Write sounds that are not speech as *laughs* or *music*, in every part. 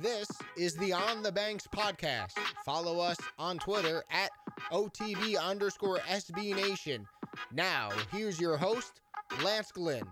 This is the On the Banks podcast. Follow us on Twitter at OTB underscore SB Nation. Now, here's your host, Lance Glynn.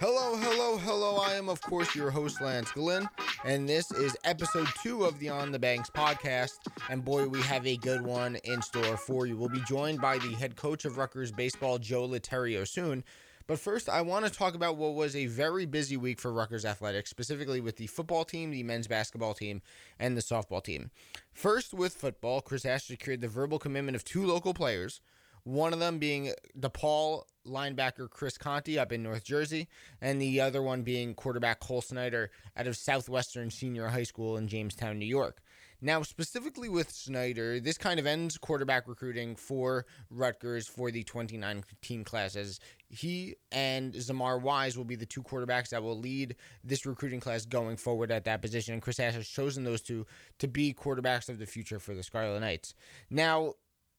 Hello, hello, hello. I am, of course, your host, Lance Glynn, and this is episode two of the On the Banks podcast. And boy, we have a good one in store for you. We'll be joined by the head coach of Rutgers baseball, Joe Litterio, soon. But first, I want to talk about what was a very busy week for Rutgers athletics, specifically with the football team, the men's basketball team, and the softball team. First, with football, Chris Ash secured the verbal commitment of two local players one of them being DePaul linebacker Chris Conti up in North Jersey, and the other one being quarterback Cole Snyder out of Southwestern Senior High School in Jamestown, New York. Now, specifically with Snyder, this kind of ends quarterback recruiting for Rutgers for the 2019 class, as he and Zamar Wise will be the two quarterbacks that will lead this recruiting class going forward at that position. And Chris Ash has chosen those two to be quarterbacks of the future for the Scarlet Knights. Now,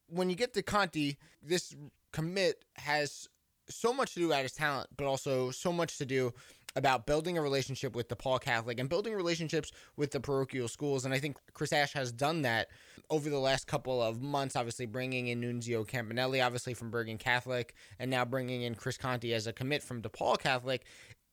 when you get to Conti, this commit has so much to do about his talent, but also so much to do about building a relationship with DePaul Catholic and building relationships with the parochial schools. And I think Chris Ash has done that over the last couple of months, obviously bringing in Nunzio Campanelli, obviously from Bergen Catholic, and now bringing in Chris Conti as a commit from DePaul Catholic.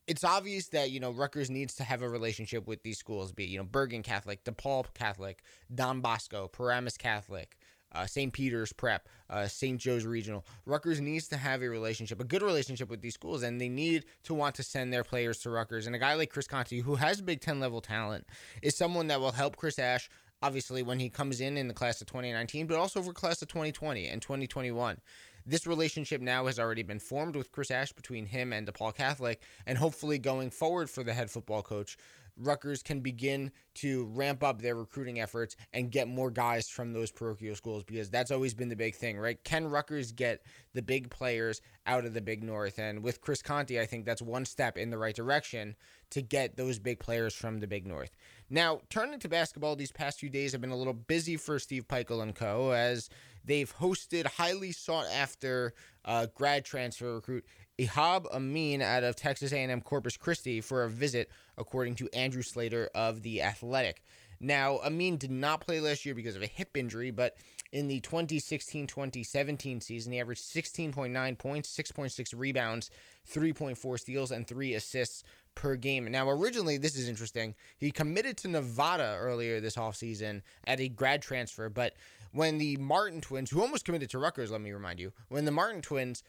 It's obvious that, you know, Rutgers needs to have a relationship with these schools, be you know, Bergen Catholic, DePaul Catholic, Don Bosco, Paramus Catholic, uh, St. Peter's Prep, uh, St. Joe's Regional. Rutgers needs to have a relationship, a good relationship with these schools, and they need to want to send their players to Rutgers. And a guy like Chris Conti, who has Big Ten level talent, is someone that will help Chris Ash. Obviously, when he comes in in the class of 2019, but also for class of 2020 and 2021. This relationship now has already been formed with Chris Ash between him and DePaul Catholic, and hopefully going forward for the head football coach, Rutgers can begin to ramp up their recruiting efforts and get more guys from those parochial schools because that's always been the big thing, right? Can Rutgers get the big players out of the Big North? And with Chris Conti, I think that's one step in the right direction to get those big players from the Big North. Now, turning to basketball, these past few days have been a little busy for Steve Pikiell and co. as they've hosted highly sought after uh, grad transfer recruit Ehab Amin out of Texas A&M Corpus Christi for a visit, according to Andrew Slater of The Athletic. Now, Amin did not play last year because of a hip injury, but in the 2016 2017 season, he averaged 16.9 points, 6.6 rebounds, 3.4 steals, and 3 assists per game. Now, originally, this is interesting. He committed to Nevada earlier this offseason at a grad transfer, but when the Martin twins, who almost committed to Rutgers, let me remind you, when the Martin twins,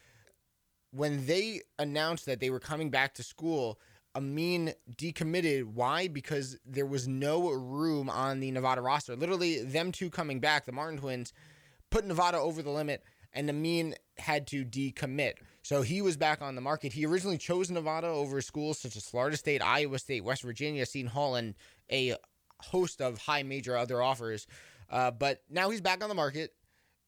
when they announced that they were coming back to school, Amin decommitted. Why? Because there was no room on the Nevada roster. Literally, them two coming back, the Martin twins, put Nevada over the limit, and Amin had to decommit. So he was back on the market. He originally chose Nevada over schools such as Florida State, Iowa State, West Virginia, Seton Hall, and a host of high major other offers. Uh, but now he's back on the market.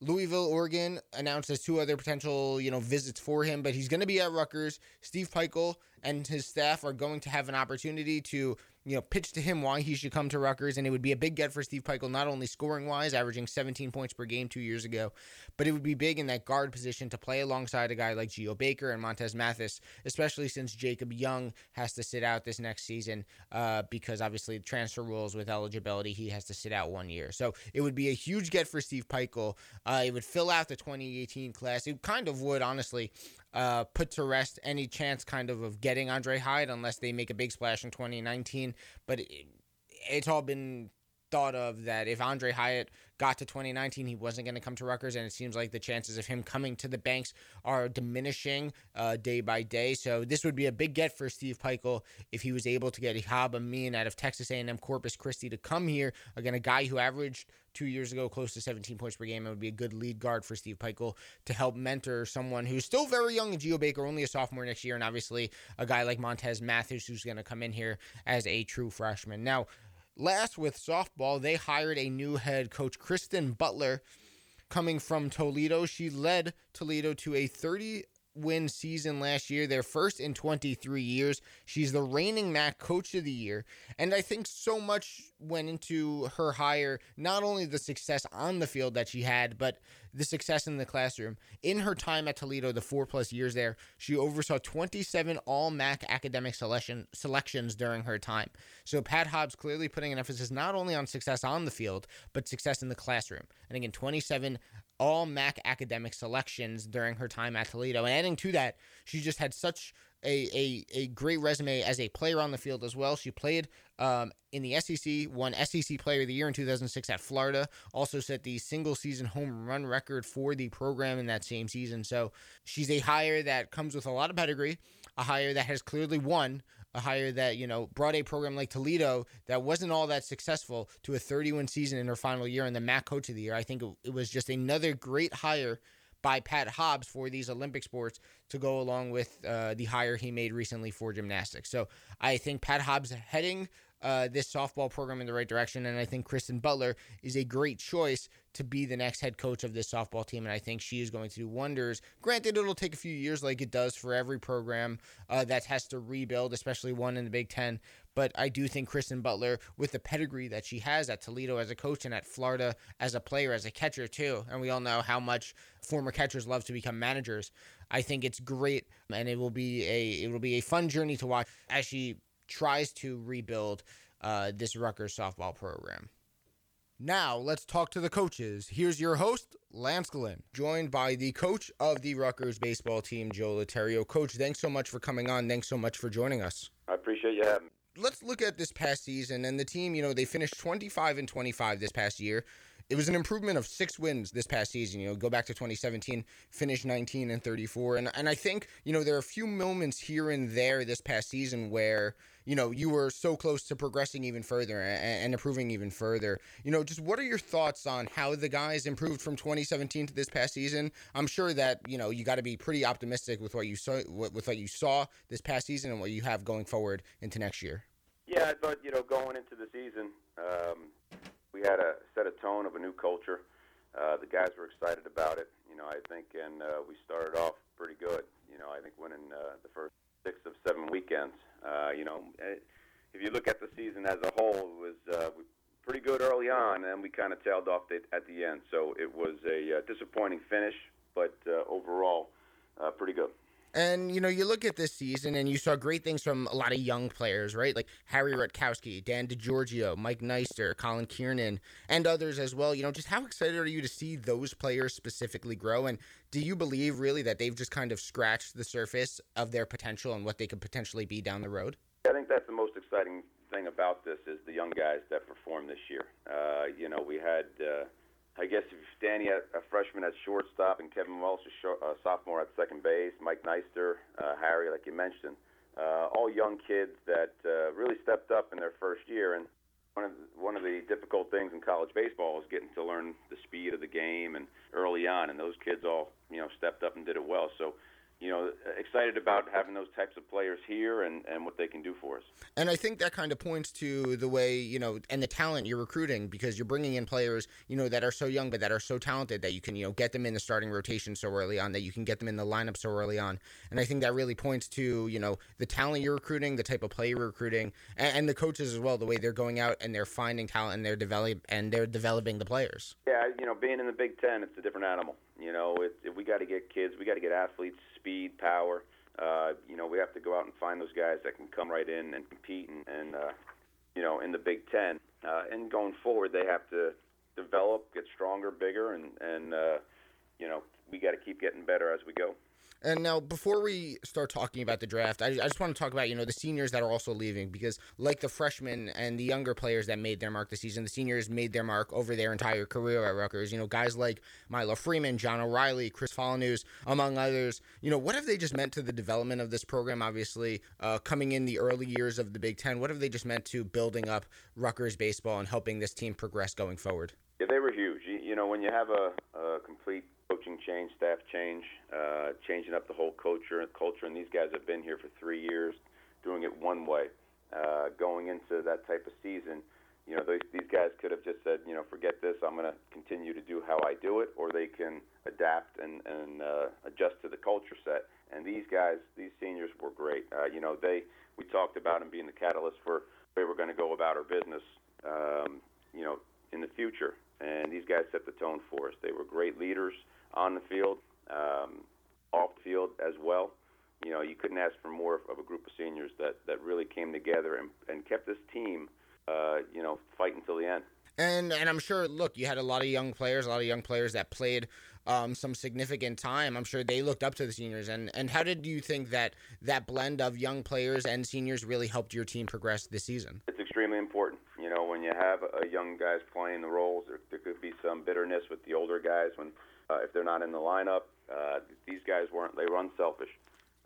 Louisville, Oregon announced as two other potential, you know, visits for him, but he's going to be at Rutgers. Steve Pikiell and his staff are going to have an opportunity to you know, pitch to him why he should come to Rutgers, and it would be a big get for Steve Pikiell, not only scoring wise, averaging 17 points per game two years ago, but it would be big in that guard position to play alongside a guy like Geo Baker and Montez Mathis, especially since Jacob Young has to sit out this next season uh, because obviously transfer rules with eligibility, he has to sit out one year. So it would be a huge get for Steve Pikiell. Uh, it would fill out the 2018 class. It kind of would, honestly, uh, put to rest any chance kind of of getting Andre Hyde unless they make a big splash in 2019. But it, it's all been thought of that if Andre Hyatt got to 2019, he wasn't going to come to Rutgers, and it seems like the chances of him coming to the Banks are diminishing uh, day by day. So this would be a big get for Steve Pikiell if he was able to get Ehab Amin out of Texas A&M Corpus Christi to come here. Again, a guy who averaged two years ago close to 17 points per game. It would be a good lead guard for Steve Pikiell to help mentor someone who's still very young Geo Baker, only a sophomore next year, and obviously a guy like Montez Mathis who's going to come in here as a true freshman. Now, Last, with softball, they hired a new head coach, Kristen Butler, coming from Toledo. She led Toledo to a 30 win season last year, their first in 23 years. She's the reigning MAC Coach of the Year. And I think so much went into her hire, not only the success on the field that she had, but the success in the classroom. In her time at Toledo, the four plus years there, she oversaw 27 all MAC academic selection selections during her time. So Pat Hobbs clearly putting an emphasis not only on success on the field, but success in the classroom. And again, 27 all MAC academic selections during her time at Toledo. And adding to that, she just had such a, a, a great resume as a player on the field as well. She played um, in the SEC, won SEC Player of the Year in 2006 at Florida, also set the single season home run record for the program in that same season. So she's a hire that comes with a lot of pedigree, a hire that has clearly won a hire that you know brought a program like Toledo that wasn't all that successful to a 31 season in her final year and the MAC Coach of the Year. I think it was just another great hire by Pat Hobbs for these Olympic sports to go along with uh, the hire he made recently for gymnastics. So I think Pat Hobbs heading uh, this softball program in the right direction. And I think Kristen Butler is a great choice to be the next head coach of this softball team. And I think she is going to do wonders. Granted, it'll take a few years, like it does for every program uh, that has to rebuild, especially one in the Big Ten. But I do think Kristen Butler, with the pedigree that she has at Toledo as a coach and at Florida as a player, as a catcher too, and we all know how much former catchers love to become managers. I think it's great, and it will be a it will be a fun journey to watch as she tries to rebuild uh, this Rutgers softball program. Now, let's talk to the coaches. Here's your host, Lance Glynn, joined by the coach of the Rutgers baseball team, Joe Litterio. Coach, thanks so much for coming on. Thanks so much for joining us. I appreciate you having me. Let's look at this past season and the team. You know, they finished 25 and 25 this past year it was an improvement of six wins this past season. You know, go back to 2017, finish 19 and 34, and and I think you know there are a few moments here and there this past season where you know you were so close to progressing even further and, and improving even further. You know, just what are your thoughts on how the guys improved from 2017 to this past season? I'm sure that you know you got to be pretty optimistic with what you saw with what you saw this past season and what you have going forward into next year. Yeah, I thought you know going into the season. Um, we had a set a tone of a new culture. Uh, the guys were excited about it, you know. I think, and uh, we started off pretty good. You know, I think winning uh, the first six of seven weekends. Uh, you know, eh, if you look at the season as a whole, it was uh, pretty good early on, and we kind of tailed off at the end. So it was a uh, disappointing finish, but uh, overall, uh, pretty good. And you know, you look at this season and you saw great things from a lot of young players, right? Like Harry Rutkowski, Dan DiGiorgio, Mike Neister, Colin Kiernan, and others as well. You know, just how excited are you to see those players specifically grow? And do you believe really that they've just kind of scratched the surface of their potential and what they could potentially be down the road? I think that's the most exciting thing about this is the young guys that performed this year. Uh, you know, we had. Uh, I guess if Danny, a, freshman at shortstop, and Kevin Welsh, a, a sophomore at second base, Mike Neister, uh, Harry, like you mentioned, uh, all young kids that uh, really stepped up in their first year. And one of the, one of the difficult things in college baseball is getting to learn the speed of the game and early on. And those kids all you know stepped up and did it well. So you know, excited about having those types of players here and, and what they can do for us. And I think that kind of points to the way, you know, and the talent you're recruiting because you're bringing in players, you know, that are so young but that are so talented that you can, you know, get them in the starting rotation so early on, that you can get them in the lineup so early on. And I think that really points to, you know, the talent you're recruiting, the type of play you're recruiting, and, and the coaches as well, the way they're going out and they're finding talent and they're develop and they're developing the players. Yeah, you know, being in the Big Ten, it's a different animal. You know, it, we got to get kids, we got to get athletes speed, power. Uh, you know, we have to go out and find those guys that can come right in and compete, and, and uh, you know, in the Big Ten. Uh, and going forward, they have to develop, get stronger, bigger, and and uh, you know, we got to keep getting better as we go. And now, before we start talking about the draft, I, I, just want to talk about you know the seniors that are also leaving because, like the freshmen and the younger players that made their mark this season, the seniors made their mark over their entire career at Rutgers. You know, guys like Milo Freeman, John O'Reilly, Chris Folinusz, among others. You know, what have they just meant to the development of this program? Obviously, uh, coming in the early years of the Big Ten, what have they just meant to building up Rutgers baseball and helping this team progress going forward? Yeah, they were huge. You, you know, when you have a, a complete coaching change, staff change, uh, changing up the whole culture. Culture, and these guys have been here for three years, doing it one way. Uh, going into that type of season, you know, these, these guys could have just said, you know, forget this. I'm going to continue to do how I do it, or they can adapt and and uh, adjust to the culture set. and these guys, these seniors were great. Uh, you know, they we talked about them being the catalyst for where we're going to go about our business. Um, you know, in the future, and these guys set the tone for us. They were great leaders on the field, um, off the field as well. You know, you couldn't ask for more of a group of seniors that that really came together and and kept this team, uh, you know, fighting till the end. And and I'm sure, look, you had a lot of young players, a lot of young players that played um, some significant time. I'm sure they looked up to the seniors. And and how did you think that that blend of young players and seniors really helped your team progress this season? It's extremely important. You know, when you have a young guys playing the roles, there, there could be some bitterness with the older guys when uh, if they're not in the lineup. Uh, these guys weren't. They were unselfish.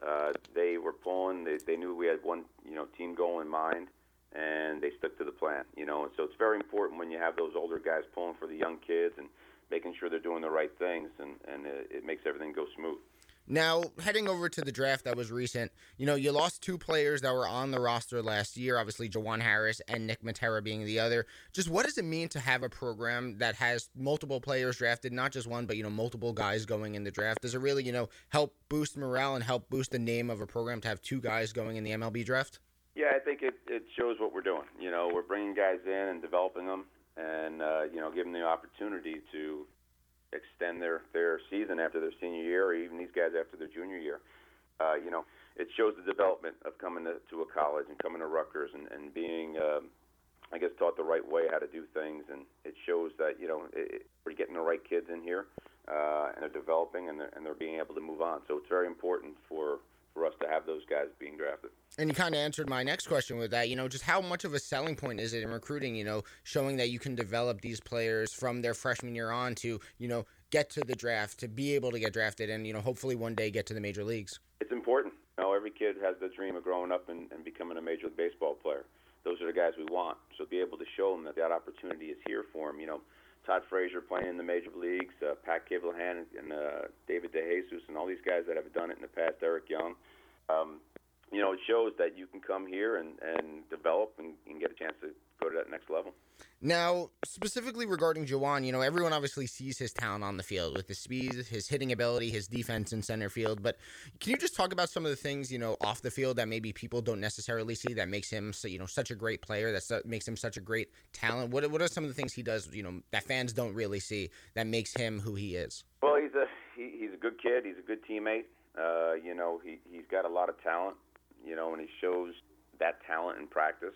Uh, they were pulling. They, they knew we had one, you know, team goal in mind and they stuck to the plan. You know, and so it's very important when you have those older guys pulling for the young kids and making sure they're doing the right things, and and it, it makes everything go smooth. Now, heading over to the draft that was recent, you know, you lost two players that were on the roster last year, obviously Jawuan Harris and Nick Matera being the other. Just what does it mean to have a program that has multiple players drafted, not just one, but, you know, multiple guys going in the draft? Does it really, you know, help boost morale and help boost the name of a program to have two guys going in the MLB draft? Yeah, I think it, it shows what we're doing. You know, we're bringing guys in and developing them, and uh, you know, giving them the opportunity to extend their their season after their senior year, or even these guys after their junior year. Uh, you know, it shows the development of coming to, to a college and coming to Rutgers and and being, um, I guess, taught the right way how to do things, and it shows that you know it, we're getting the right kids in here, uh, and they're developing and they're, and they're being able to move on. So it's very important for for us to have those guys being drafted. And you kind of answered my next question with that. You know, just how much of a selling point is it in recruiting? You know, showing that you can develop these players from their freshman year on to you know get to the draft, to be able to get drafted, and you know hopefully one day get to the major leagues. It's important. You know, every kid has the dream of growing up and, and becoming a major league baseball player. Those are the guys we want. So be able to show them that that opportunity is here for them. You know, Todd Frazier playing in the major leagues, uh, Pat Kivlehan and uh, David DeJesus, and all these guys that have done it in the past. Eric Young. Um, you know, it shows that you can come here and, and develop and, and get a chance to go to that next level. Now, specifically regarding Jawuan, you know, everyone obviously sees his talent on the field with his speed, his hitting ability, his defense in center field. But can you just talk about some of the things, you know, off the field that maybe people don't necessarily see that makes him, you know, such a great player, that makes him such a great talent? What, what are some of the things he does, you know, that fans don't really see that makes him who he is? Well, he's a he, he's a good kid. He's a good teammate. Uh, you know, he he's got a lot of talent. You know, and he shows that talent in practice.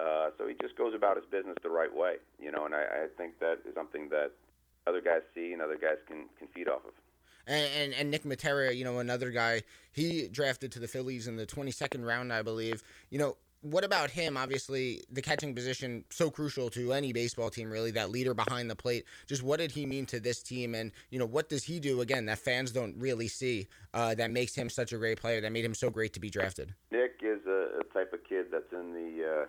Uh, so he just goes about his business the right way, you know, and I, I think that is something that other guys see and other guys can, can feed off of. And, and, and Nick Matera, you know, another guy, he drafted to the Phillies in the 22nd round, I believe. You know, what about him? Obviously, the catching position so crucial to any baseball team, really. That leader behind the plate. Just what did he mean to this team, and you know what does he do again that fans don't really see uh, that makes him such a great player, that made him so great to be drafted? Nick is a, a type of kid that's in the. Uh,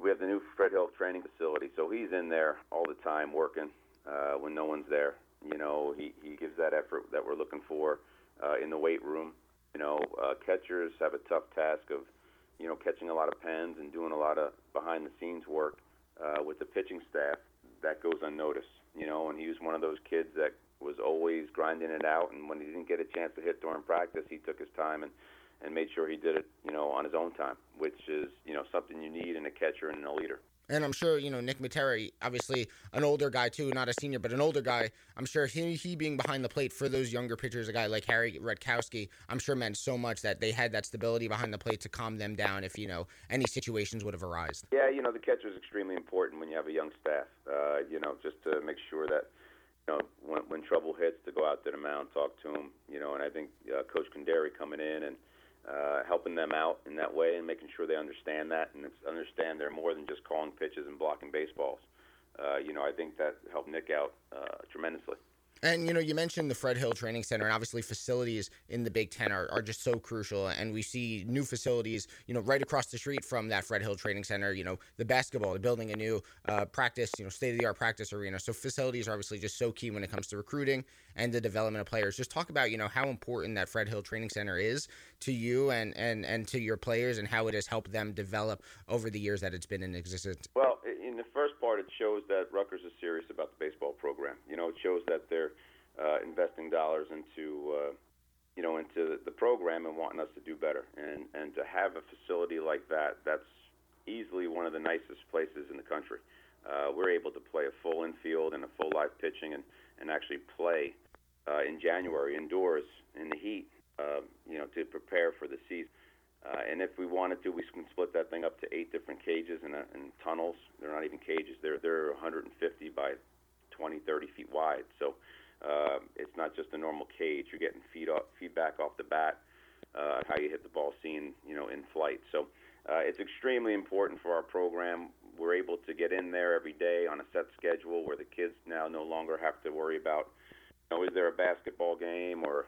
we have the new Fred Hill training facility, so he's in there all the time working uh, when no one's there. You know, he he gives that effort that we're looking for uh, in the weight room. You know, uh, catchers have a tough task of you know, catching a lot of pens and doing a lot of behind the scenes work uh, with the pitching staff, that goes unnoticed. You know, and he was one of those kids that was always grinding it out. And when he didn't get a chance to hit during practice, he took his time and and made sure he did it, you know, on his own time, which is you know something you need in a catcher and a leader. And I'm sure, you know, Nick Matera, obviously an older guy too, not a senior, but an older guy. I'm sure he, he being behind the plate for those younger pitchers, a guy like Harry Rutkowski, I'm sure meant so much that they had that stability behind the plate to calm them down if, you know, any situations would have arisen. Yeah, you know, the catcher is extremely important when you have a young staff, uh, you know, just to make sure that, you know, when, when trouble hits, to go out to the mound, talk to him, you know, and I think uh, Coach Cundari coming in and, uh, helping them out in that way and making sure they understand that and understand they're more than just calling pitches and blocking baseballs. Uh, you know, I think that helped Nick out uh, tremendously. And you know, you mentioned the Fred Hill Training Center, and obviously facilities in the Big Ten are, are just so crucial. And we see new facilities, you know, right across the street from that Fred Hill Training Center. You know, the basketball, they're building a new uh, practice, you know, state of the art practice arena. So facilities are obviously just so key when it comes to recruiting and the development of players. Just talk about, you know, how important that Fred Hill Training Center is to you and and and to your players, and how it has helped them develop over the years that it's been in existence. Well, in the first part, it shows that Rutgers is serious about the baseball program. You know, it shows that they're uh, investing dollars into uh, you know, into the program and wanting us to do better. And and to have a facility like that, that's easily one of the nicest places in the country. Uh, we're able to play a full infield and a full live pitching, and and actually play uh, in January indoors in the heat, uh, you know, to prepare for the season. Uh, and if we wanted to, we can split that thing up to eight different cages and, uh, and tunnels. They're not even cages; they're they're 150 by 20, 30 feet wide. So uh, it's not just a normal cage. You're getting feed off, feedback off the bat, uh, how you hit the ball, seen you know in flight. So uh, it's extremely important for our program. We're able to get in there every day on a set schedule where the kids now no longer have to worry about, you know, is there a basketball game or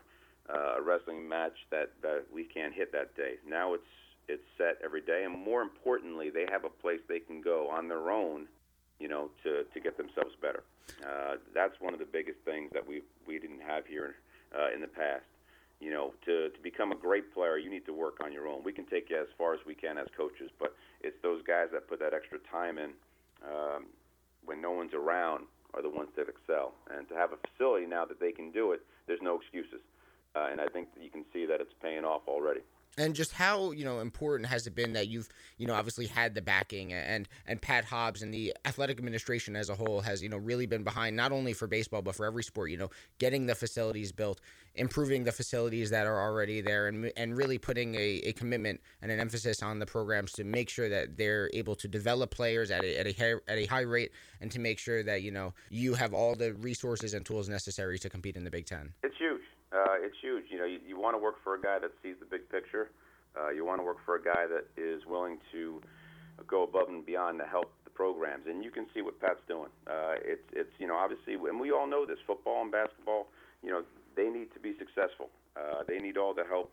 uh, a wrestling match that, that we can't hit that day. Now it's it's set every day, and more importantly, they have a place they can go on their own, you know, to to get themselves better. Uh, that's one of the biggest things that we we didn't have here uh, in the past. You know, to to become a great player, you need to work on your own. We can take you as far as we can as coaches, but it's those guys that put that extra time in um, when no one's around are the ones that excel. And to have a facility now that they can do it, there's no excuses. Uh, and I think you can see that it's paying off already. And just how you know important has it been that you've you know obviously had the backing and and Pat Hobbs and the athletic administration as a whole has you know really been behind not only for baseball but for every sport you know getting the facilities built improving the facilities that are already there and and really putting a, a commitment and an emphasis on the programs to make sure that they're able to develop players at a, at a high, at a high rate and to make sure that you know you have all the resources and tools necessary to compete in the Big 10 it's huge uh, it's huge. You know, you, you want to work for a guy that sees the big picture. Uh, you want to work for a guy that is willing to go above and beyond to help the programs, and you can see what Pat's doing. Uh, it's it's you know obviously, and we all know this. Football and basketball, you know, they need to be successful. Uh, they need all the help,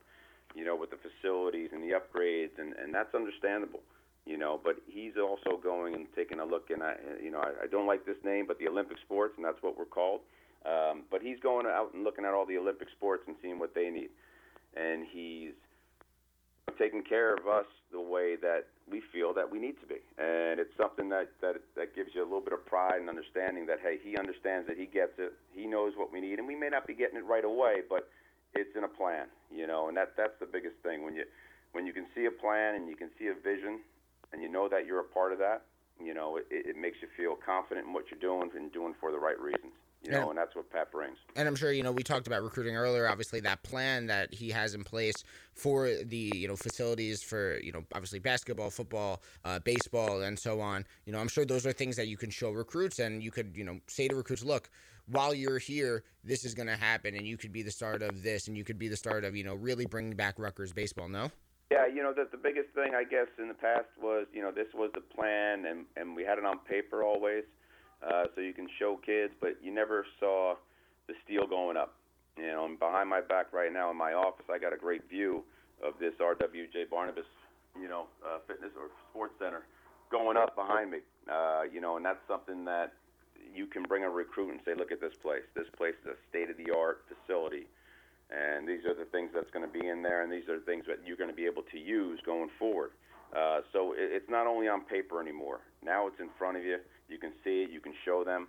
you know, with the facilities and the upgrades, and and that's understandable. You know, but he's also going and taking a look, and I, you know, I, I don't like this name, but the Olympic sports, and that's what we're called. Um, but he's going out and looking at all the Olympic sports and seeing what they need, and he's taking care of us the way that we feel that we need to be. And it's something that that that gives you a little bit of pride and understanding that hey, he understands that he gets it, he knows what we need, and we may not be getting it right away, but it's in a plan, you know, and that that's the biggest thing. When you when you can see a plan and you can see a vision and you know that you're a part of that, you know, it, it makes you feel confident in what you're doing and doing for the right reasons you know, and, and that's what Pat brings. And I'm sure you know we talked about recruiting earlier. Obviously, that plan that he has in place for the you know facilities for you know obviously basketball, football, uh, baseball, and so on. You know, I'm sure those are things that you can show recruits, and you could you know say to recruits, look. While you're here, this is going to happen, and you could be the start of this, and you could be the start of, you know, really bringing back Rutgers baseball. No? Yeah, you know, the, the biggest thing I guess in the past was, you know, this was the plan, and and we had it on paper always uh, so you can show kids, but you never saw the steel going up. You know, and behind my back right now in my office, I got a great view of this RWJ Barnabas, you know, uh, fitness or sports center going up behind me. Uh, you know, and that's something that you can bring a recruit and say, look at this place. This place is a state-of-the-art facility, and these are the things that's going to be in there, and these are the things that you're going to be able to use going forward. Uh, so it, it's not only on paper anymore. Now it's in front of you. You can see it. You can show them.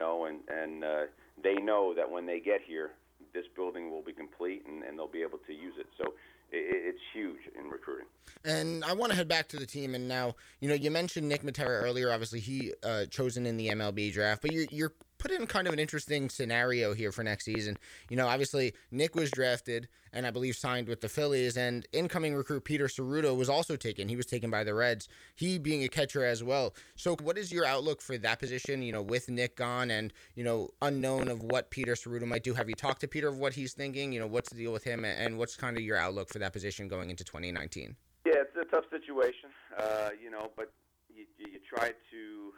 You know, and and uh, they know that when they get here, this building will be complete, and, and they'll be able to use it. So it, it's huge in recruiting. And I want to head back to the team. And now, you know, you mentioned Nick Matera earlier. Obviously, he uh, chosen in the MLB draft, but you're, you're put in kind of an interesting scenario here for next season. You know, obviously Nick was drafted and I believe signed with the Phillies, and incoming recruit Peter Serruto was also taken. He was taken by the Reds. He being a catcher as well. So, what is your outlook for that position? You know, with Nick gone and you know unknown of what Peter Serruto might do. Have you talked to Peter of what he's thinking? You know, what's the deal with him, and what's kind of your outlook for that position going into 2019? Yeah, it's a tough situation. Uh, you know, but you, you try to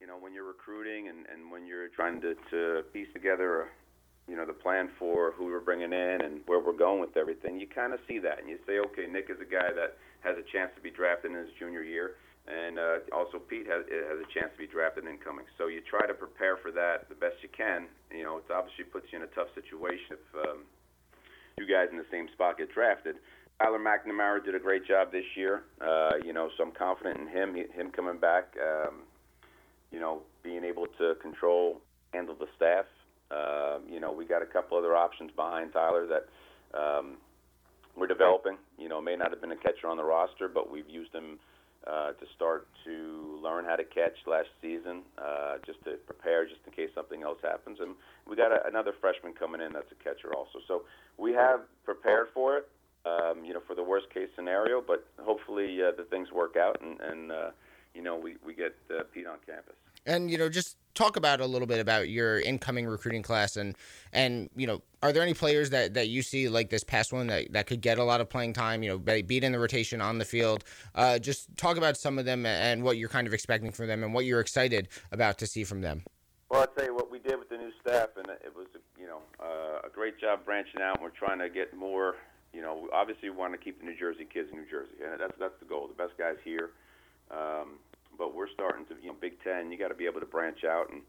you know, when you're recruiting and, and when you're trying to, to piece together, you know, the plan for who we're bringing in and where we're going with everything, you kind of see that and you say, okay, Nick is a guy that has a chance to be drafted in his junior year, and uh, also Pete has has a chance to be drafted incoming. So you try to prepare for that the best you can. You know, it obviously puts you in a tough situation if um, you guys in the same spot get drafted. Tyler McNamara did a great job this year. Uh, you know, so I'm confident in him. Him coming back. Um, you know, being able to control, handle the staff. Uh, you know, we got a couple other options behind Tyler that Um, we're developing. You know, may not have been a catcher on the roster, but we've used him uh, to start to learn how to catch last season, uh, just to prepare, just in case something else happens. And we got a, another freshman coming in that's a catcher also. So we have prepared for it. Um, you know, for the worst case scenario, but hopefully uh, the things work out and, and uh, you know we we get uh, Pete on campus. And you know, just talk about a little bit about your incoming recruiting class and and you know are there any players that, that you see like this past one that, that could get a lot of playing time you know beat in the rotation on the field? Uh, just talk about some of them and what you're kind of expecting from them and what you're excited about to see from them. Well i'll tell you what we did with the new staff and it was you know uh, a great job branching out and we're trying to get more you know obviously we want to keep the new jersey kids in new jersey and that's that's the goal the best guys here. Um, but we're starting to, you know, Big Ten. You got to be able to branch out and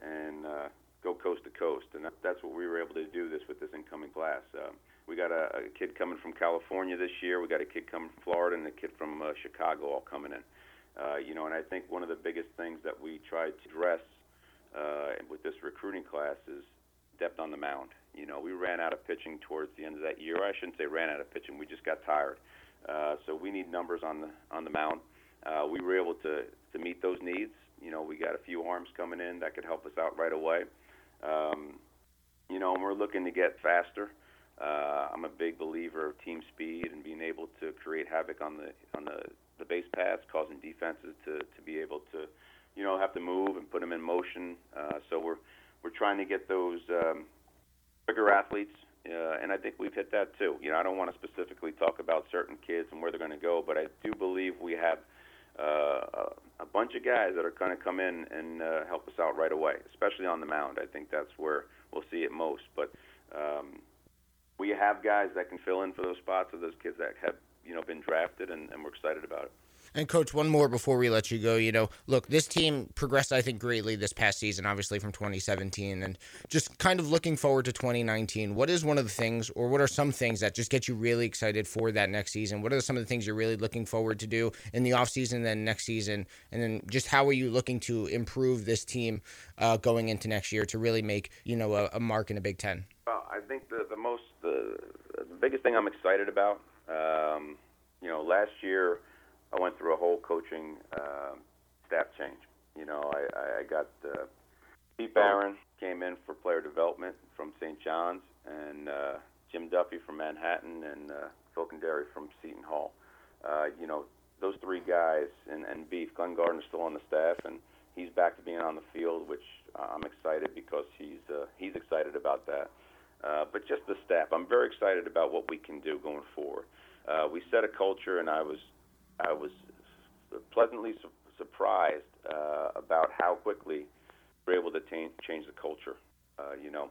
and uh, go coast to coast, and that, that's what we were able to do this with this incoming class. Uh, we got a, a kid coming from California this year. We got a kid coming from Florida, and a kid from uh, Chicago all coming in. Uh, you know, and I think one of the biggest things that we tried to address uh, with this recruiting class is depth on the mound. You know, we ran out of pitching towards the end of that year. I shouldn't say ran out of pitching. We just got tired. Uh, so we need numbers on the on the mound uh, we were able to to meet those needs. You know, we got a few arms coming in that could help us out right away. Um, you know, and we're looking to get faster. Uh, I'm a big believer of team speed and being able to create havoc on the on the, the base paths, causing defenses to, to be able to, you know, have to move and put them in motion. Uh, so we're we're trying to get those um, bigger athletes, uh, and I think we've hit that too. You know, I don't want to specifically talk about certain kids and where they're going to go, but I do believe we have uh, a bunch of guys that are going to come in and uh, help us out right away, especially on the mound. I think that's where we'll see it most. But um, we have guys that can fill in for those spots of those kids that have you know been drafted, and, and we're excited about it. And coach, one more before we let you go. You know, look, this team progressed, I think, greatly this past season, obviously from 2017, and just kind of looking forward to 2019. What is one of the things, or what are some things that just get you really excited for that next season? What are some of the things you're really looking forward to do in the off offseason, then next season, and then just how are you looking to improve this team uh, going into next year to really make you know a, a mark in the Big Ten? Well, I think the the most the, the biggest thing I'm excited about, um, you know, last year I went through a whole coaching uh, staff change. You know, I, I got uh, Pete Barron came in for player development from St. John's, and uh, Jim Duffy from Manhattan, and uh, Phil Cundari from Seton Hall. Uh, you know, those three guys, and, and Beef Glenn Gardner's still on the staff, and he's back to being on the field, which I'm excited because he's uh, he's excited about that. Uh, but just the staff, I'm very excited about what we can do going forward. Uh, we set a culture, and I was I was pleasantly su- surprised uh, about how quickly we're able to t- change the culture. Uh, you know,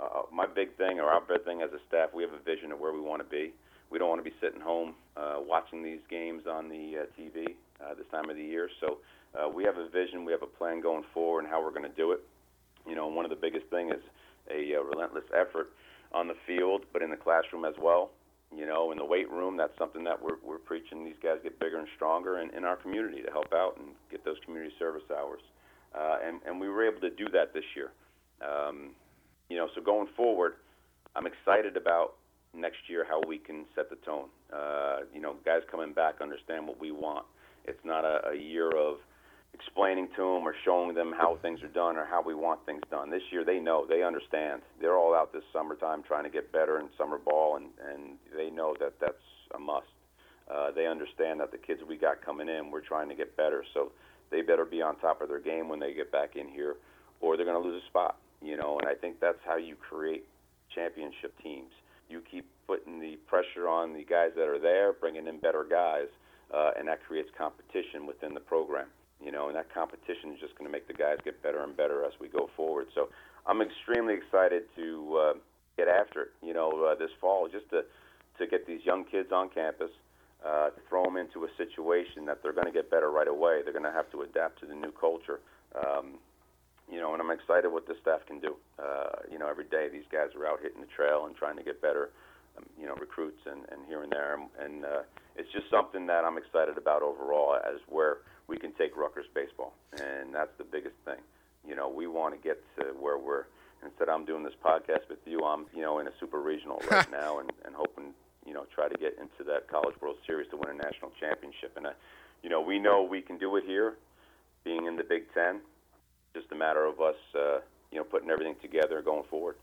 uh, my big thing, or our big thing as a staff, we have a vision of where we want to be. We don't want to be sitting home uh, watching these games on the uh, TV uh, this time of the year. So uh, we have a vision, we have a plan going forward, and how we're going to do it. You know, one of the biggest things is a uh, relentless effort on the field, but in the classroom as well you know, in the weight room, that's something that we're, we're preaching. These guys get bigger and stronger in, in our community to help out and get those community service hours. Uh, and, and we were able to do that this year. Um, you know, so going forward, I'm excited about next year how we can set the tone. Uh, you know, guys coming back understand what we want. It's not a, a year of – explaining to them or showing them how things are done or how we want things done. This year, they know, they understand. They're all out this summertime trying to get better in summer ball, and and they know that that's a must. Uh, they understand that the kids we got coming in, we're trying to get better, so they better be on top of their game when they get back in here, or they're going to lose a spot. You know, and I think that's how you create championship teams. You keep putting the pressure on the guys that are there, bringing in better guys, uh, and that creates competition within the program you know, and that competition is just going to make the guys get better and better as we go forward. So I'm extremely excited to uh, get after it, you know, uh, this fall, just to to get these young kids on campus, uh, throw them into a situation that they're going to get better right away. They're going to have to adapt to the new culture. Um, you know, and I'm excited what this staff can do. Uh, you know, every day these guys are out hitting the trail and trying to get better. Um, you know, recruits and, and here and there, and, and uh, it's just something that I'm excited about overall as where we can take Rutgers baseball, and that's the biggest thing. You know, we want to get to where we're instead I'm doing this podcast with you, I'm you know in a super regional *laughs* right now and, and hoping you know try to get into that College World Series to win a national championship. And uh, you know we know we can do it here, being in the Big Ten. Just a matter of us, uh, you know, putting everything together going forward.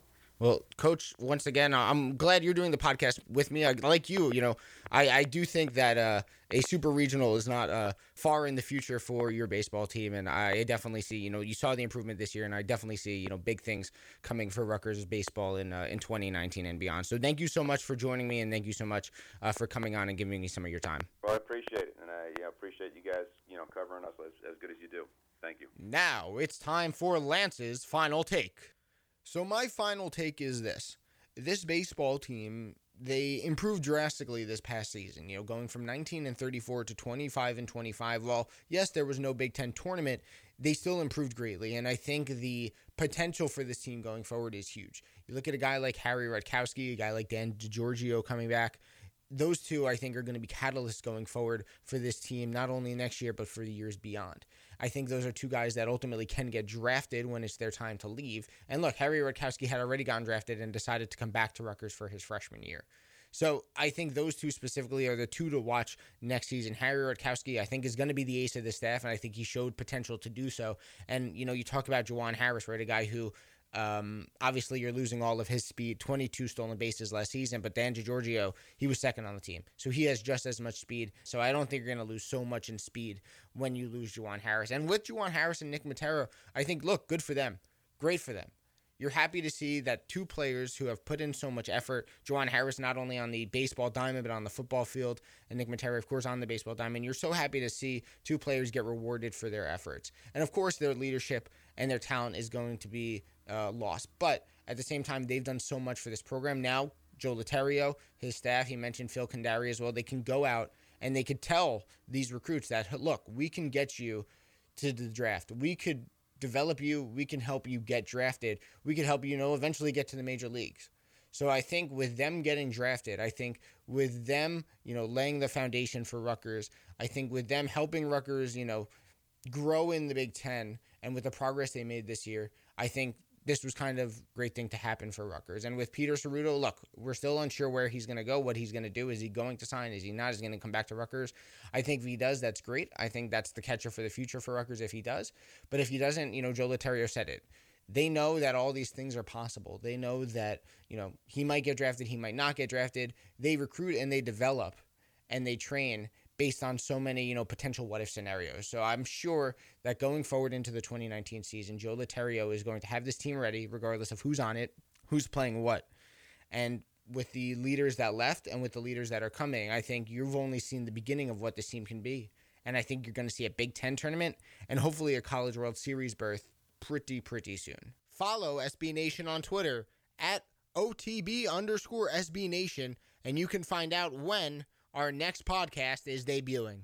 Well, Coach, once again, I'm glad you're doing the podcast with me. I, like you, you know, I, I do think that uh, a super regional is not uh, far in the future for your baseball team, and I definitely see, you know, you saw the improvement this year, and I definitely see, you know, big things coming for Rutgers baseball in uh, in 2019 and beyond. So thank you so much for joining me, and thank you so much uh, for coming on and giving me some of your time. Well, I appreciate it, and I yeah, appreciate you guys, you know, covering us as, as good as you do. Thank you. Now it's time for Lance's final take. So my final take is this. This baseball team, they improved drastically this past season, you know, going from 19 and 34 to 25 and 25. Well, yes, there was no Big 10 tournament, they still improved greatly and I think the potential for this team going forward is huge. You look at a guy like Harry Rutkowski, a guy like Dan DiGiorgio coming back, those two I think are going to be catalysts going forward for this team, not only next year, but for the years beyond. I think those are two guys that ultimately can get drafted when it's their time to leave. And look, Harry Rutkowski had already gotten drafted and decided to come back to Rutgers for his freshman year. So I think those two specifically are the two to watch next season. Harry Rutkowski, I think, is going to be the ace of the staff, and I think he showed potential to do so. And, you know, you talk about Jawuan Harris, right? A guy who um, obviously, you're losing all of his speed. 22 stolen bases last season, but Dan Giorgio, he was second on the team, so he has just as much speed. So I don't think you're going to lose so much in speed when you lose Jawuan Harris. And with Jawuan Harris and Nick Matera, I think look good for them, great for them. You're happy to see that two players who have put in so much effort, Jawuan Harris not only on the baseball diamond but on the football field, and Nick Matera, of course, on the baseball diamond. You're so happy to see two players get rewarded for their efforts, and of course, their leadership and their talent is going to be uh, loss. But at the same time, they've done so much for this program. Now, Joe Litterio, his staff, he mentioned Phil Cundari as well. They can go out and they could tell these recruits that, look, we can get you to the draft. We could develop you. We can help you get drafted. We could help you, you know, eventually get to the major leagues. So I think with them getting drafted, I think with them, you know, laying the foundation for Rutgers, I think with them helping Rutgers, you know, grow in the Big Ten and with the progress they made this year, I think this was kind of great thing to happen for Rutgers. And with Peter Serruto, look, we're still unsure where he's going to go, what he's going to do. Is he going to sign? Is he not? Is he going to come back to Rutgers? I think if he does, that's great. I think that's the catcher for the future for Rutgers if he does. But if he doesn't, you know, Joe Litterio said it. They know that all these things are possible. They know that, you know, he might get drafted, he might not get drafted. They recruit and they develop and they train based on so many, you know, potential what if scenarios. So I'm sure that going forward into the 2019 season, Joe Litterio is going to have this team ready, regardless of who's on it, who's playing what. And with the leaders that left and with the leaders that are coming, I think you've only seen the beginning of what this team can be. And I think you're going to see a Big Ten tournament and hopefully a College World Series berth pretty, pretty soon. Follow SB Nation on Twitter at OTB underscore SB Nation, and you can find out when our next podcast is debuting.